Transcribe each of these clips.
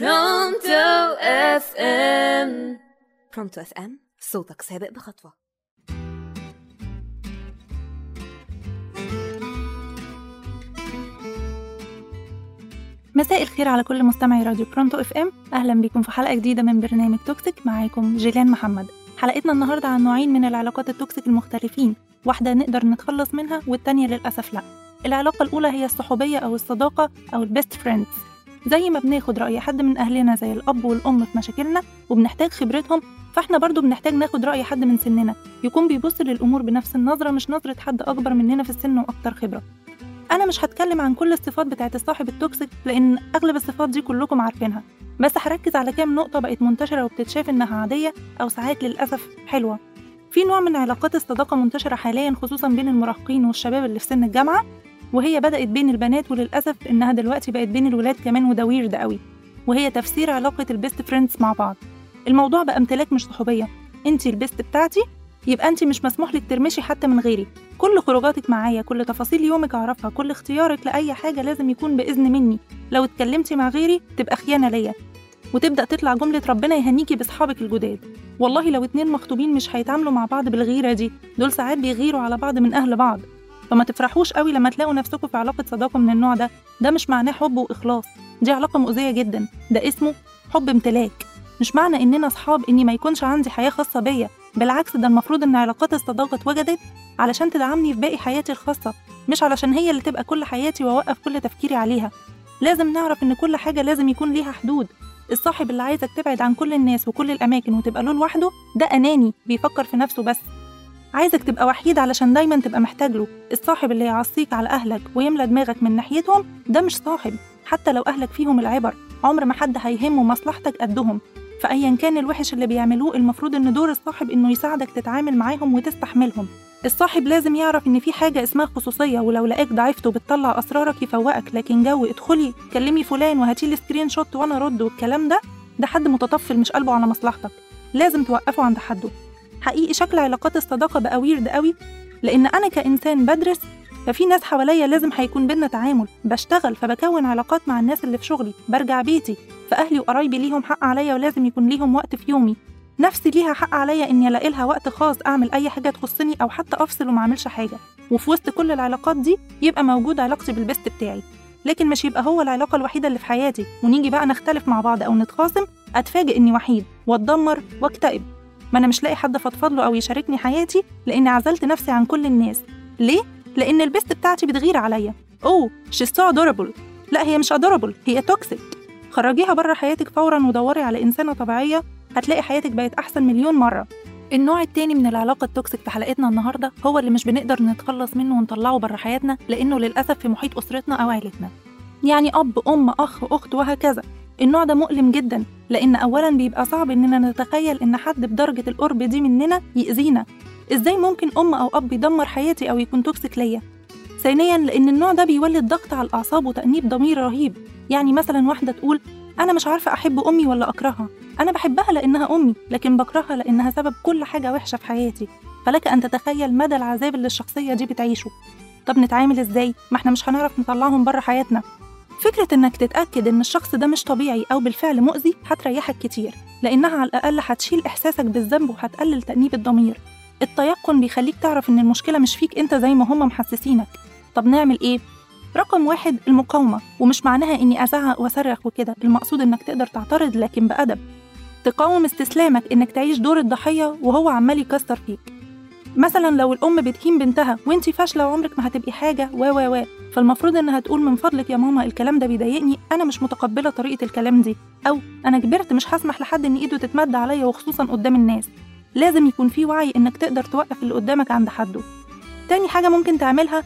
Pronto FM Pronto FM صوتك سابق بخطوة. مساء الخير على كل مستمعي راديو Pronto FM أهلا بكم في حلقة جديدة من برنامج toxic معاكم جيلان محمد. حلقتنا النهارده عن نوعين من العلاقات ال toxic المختلفين. واحدة نقدر نتخلص منها والتانية للأسف لا. العلاقة الأولى هي الصحوبية أو الصداقة أو ال best friends زي ما بناخد رأي حد من أهلنا زي الأب والأم في مشاكلنا وبنحتاج خبرتهم فإحنا برضو بنحتاج ناخد رأي حد من سننا. يكون بيبص للأمور بنفس النظرة مش نظرة حد أكبر مننا في السن وأكتر خبرة. أنا مش هتكلم عن كل الصفات بتاعت الصاحب ال toxic لأن أغلب الصفات دي كلكم عارفينها. بس هركز على كام نقطة بقت منتشرة وبتتشاف إنها عادية أو ساعات للأسف حلوة. في نوع من علاقات الصداقة منتشرة حاليا خصوصا بين المراهقين والشباب اللي في سن الجامعة. وهي بدأت بين البنات وللأسف إنها دلوقتي بقت بين الولاد كمان وده weird قوي. وهي تفسير علاقة ال best friends مع بعض. الموضوع بقى امتلاك مش صحوبية. انتي ال best بتاعتي يبقى انتي مش مسموح لك ترمشي حتى من غيري. كل خروجاتك معايا كل تفاصيل يومك أعرفها كل اختيارك لأي حاجة لازم يكون بإذن مني. لو اتكلمتي مع غيري تبقى خيانة ليا. وتبدأ تطلع جملة ربنا يهنيكي بأصحابك الجداد. والله لو اتنين مخطوبين مش هيتعاملوا مع بعض بالغيرة دي. دول ساعات بيغيروا على بعض من أهل بعض. فما تفرحوش قوي لما تلاقوا نفسكم في علاقة صداقة من النوع ده. ده مش معناه حب وإخلاص. دي علاقة مؤذية جدا. ده اسمه حب امتلاك. مش معنى إننا أصحاب إني ما يكونش عندي حياة خاصة بيا. بالعكس ده المفروض إن علاقات الصداقة اتوجدت علشان تدعمني في باقي حياتي الخاصة مش علشان هي اللي تبقى كل حياتي وأوقف كل تفكيري عليها. لازم نعرف إن كل حاجة لازم يكون ليها حدود. الصاحب اللي عايزك تبعد عن كل الناس وكل الأماكن وتبقى له لوحده ده أناني بيفكر في نفسه بس. عايزك تبقى وحيد علشان دايما تبقى محتاج له. الصاحب اللي يعصيك على أهلك ويملى دماغك من ناحيتهم ده مش صاحب. حتى لو أهلك فيهم العبر عمر ما حد هيهمه مصلحتك قدهم. فايا كان الوحش اللي بيعملوه المفروض إن دور الصاحب إنه يساعدك تتعامل معاهم وتستحملهم. الصاحب لازم يعرف إن في حاجة اسمها خصوصية ولو لقاك ضعفت وبتطلع أسرارك يفوقك. لكن جو ادخلي كلمي فلان وهاتي لي screenshot وأنا ارد والكلام ده ده حد متطفل مش قلبه على مصلحتك. لازم توقفه عند حده. حقيقي شكل علاقات الصداقة بقى ويرد قوي. لأن أنا كإنسان بدرس ففي ناس حواليا لازم هيكون بينا تعامل. بشتغل فبكون علاقات مع الناس اللي في شغلي. برجع بيتي فأهلي وقرايبي ليهم حق عليا ولازم يكون ليهم وقت في يومي. نفسي ليها حق عليا إني ألاقي لها وقت خاص أعمل أي حاجة تخصني أو حتى أفصل وما أعملش حاجة. وفي وسط كل العلاقات دي يبقى موجود علاقتي بالبست بتاعي. لكن مش يبقى هو العلاقة الوحيدة اللي في حياتي. ونيجي بقى نختلف مع بعض أو نتخاصم أتفاجئ إني وحيد وأتدمر وأكتئب. ما أنا مش لاقي حد افضفض له أو يشاركني حياتي لأني عزلت نفسي عن كل الناس. ليه؟ لأن ال best بتاعتي بتغير عليا. oh she's so adorable لا هي مش adorable هي toxic خرجيها بره حياتك فورا ودوري على إنسانة طبيعية هتلاقي حياتك بقت أحسن مليون مرة. النوع التاني من العلاقة ال toxic في حلقتنا النهاردة هو اللي مش بنقدر نتخلص منه ونطلعه بره حياتنا لأنه للأسف في محيط أسرتنا أو عيلتنا. يعني أب أم أخ أخت وهكذا. النوع ده مؤلم جدا لأن أولا بيبقى صعب إننا نتخيل إن حد بدرجة القرب دي مننا يأذينا. إزاي ممكن أم أو أب يدمر حياتي أو يكون toxic ليا؟ ثانيا لأن النوع ده بيولد ضغط على الأعصاب وتأنيب ضمير رهيب. يعني مثلا واحدة تقول أنا مش عارفة أحب أمي ولا أكرهها. أنا بحبها لأنها أمي لكن بكرهها لأنها سبب كل حاجة وحشة في حياتي. فلك أن تتخيل مدى العذاب اللي الشخصية دي بتعيشه. طب نتعامل إزاي؟ ما إحنا مش هنعرف نطلعهم بره حياتنا. فكرة إنك تتأكد إن الشخص ده مش طبيعي أو بالفعل مؤذي هتريحك كتير لأنها على الأقل هتشيل إحساسك بالذنب وهتقلل تأنيب الضمير. التيقن بيخليك تعرف إن المشكلة مش فيك أنت زي ما هما محسسينك. طب نعمل إيه؟ رقم واحد المقاومة ومش معناها إني أزعق وأصرخ وكده المقصود إنك تقدر تعترض لكن بأدب. تقاوم استسلامك إنك تعيش دور الضحية وهو عمال يكسر فيك. مثلا لو الأم بتهين بنتها وإنتي فاشلة وعمرك ما هتبقي حاجة و و و. فالمفروض إنها تقول من فضلك يا ماما الكلام ده بيضايقني أنا مش متقبلة طريقة الكلام دي. أو أنا كبرت مش هسمح لحد إن إيده تتمد عليا وخصوصا قدام الناس. لازم يكون في وعي إنك تقدر توقف اللي قدامك عند حده. تاني حاجة ممكن تعملها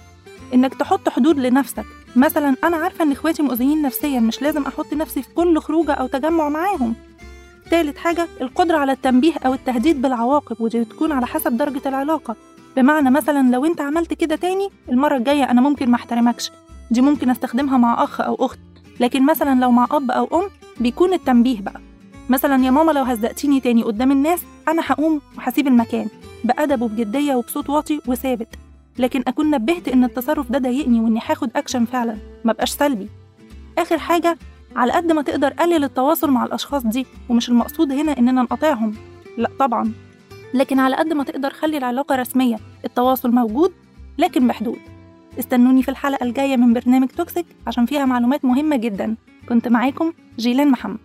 إنك تحط حدود لنفسك. مثلا أنا عارفة إن إخواتي مؤذيين نفسيا مش لازم أحط نفسي في كل خروجة أو تجمع معاهم. تالت حاجة القدرة على التنبيه أو التهديد بالعواقب ودي تكون على حسب درجة العلاقة. بمعنى مثلا لو أنت عملت كده تاني المرة الجاية أنا ممكن ما أحترمكش. دي ممكن أستخدمها مع أخ أو أخت. لكن مثلا لو مع أب أو أم بيكون التنبيه بقى. مثلا يا ماما لو هزقتيني تاني قدام الناس أنا هقوم وهسيب المكان بأدب وبجدية وبصوت واطي وثابت. لكن أكون نبهت إن التصرف ده ضايقني وإني هاخد أكشن فعلا مبقاش سلبي. آخر حاجة على قد ما تقدر قلل التواصل مع الأشخاص دي ومش المقصود هنا إننا نقاطعهم. لا طبعا. لكن على قد ما تقدر خلي العلاقة رسمية. التواصل موجود لكن بحدود استنوني في الحلقة الجاية من برنامج توكسيك عشان فيها معلومات مهمة جدا. كنت معاكم جيلان محمد.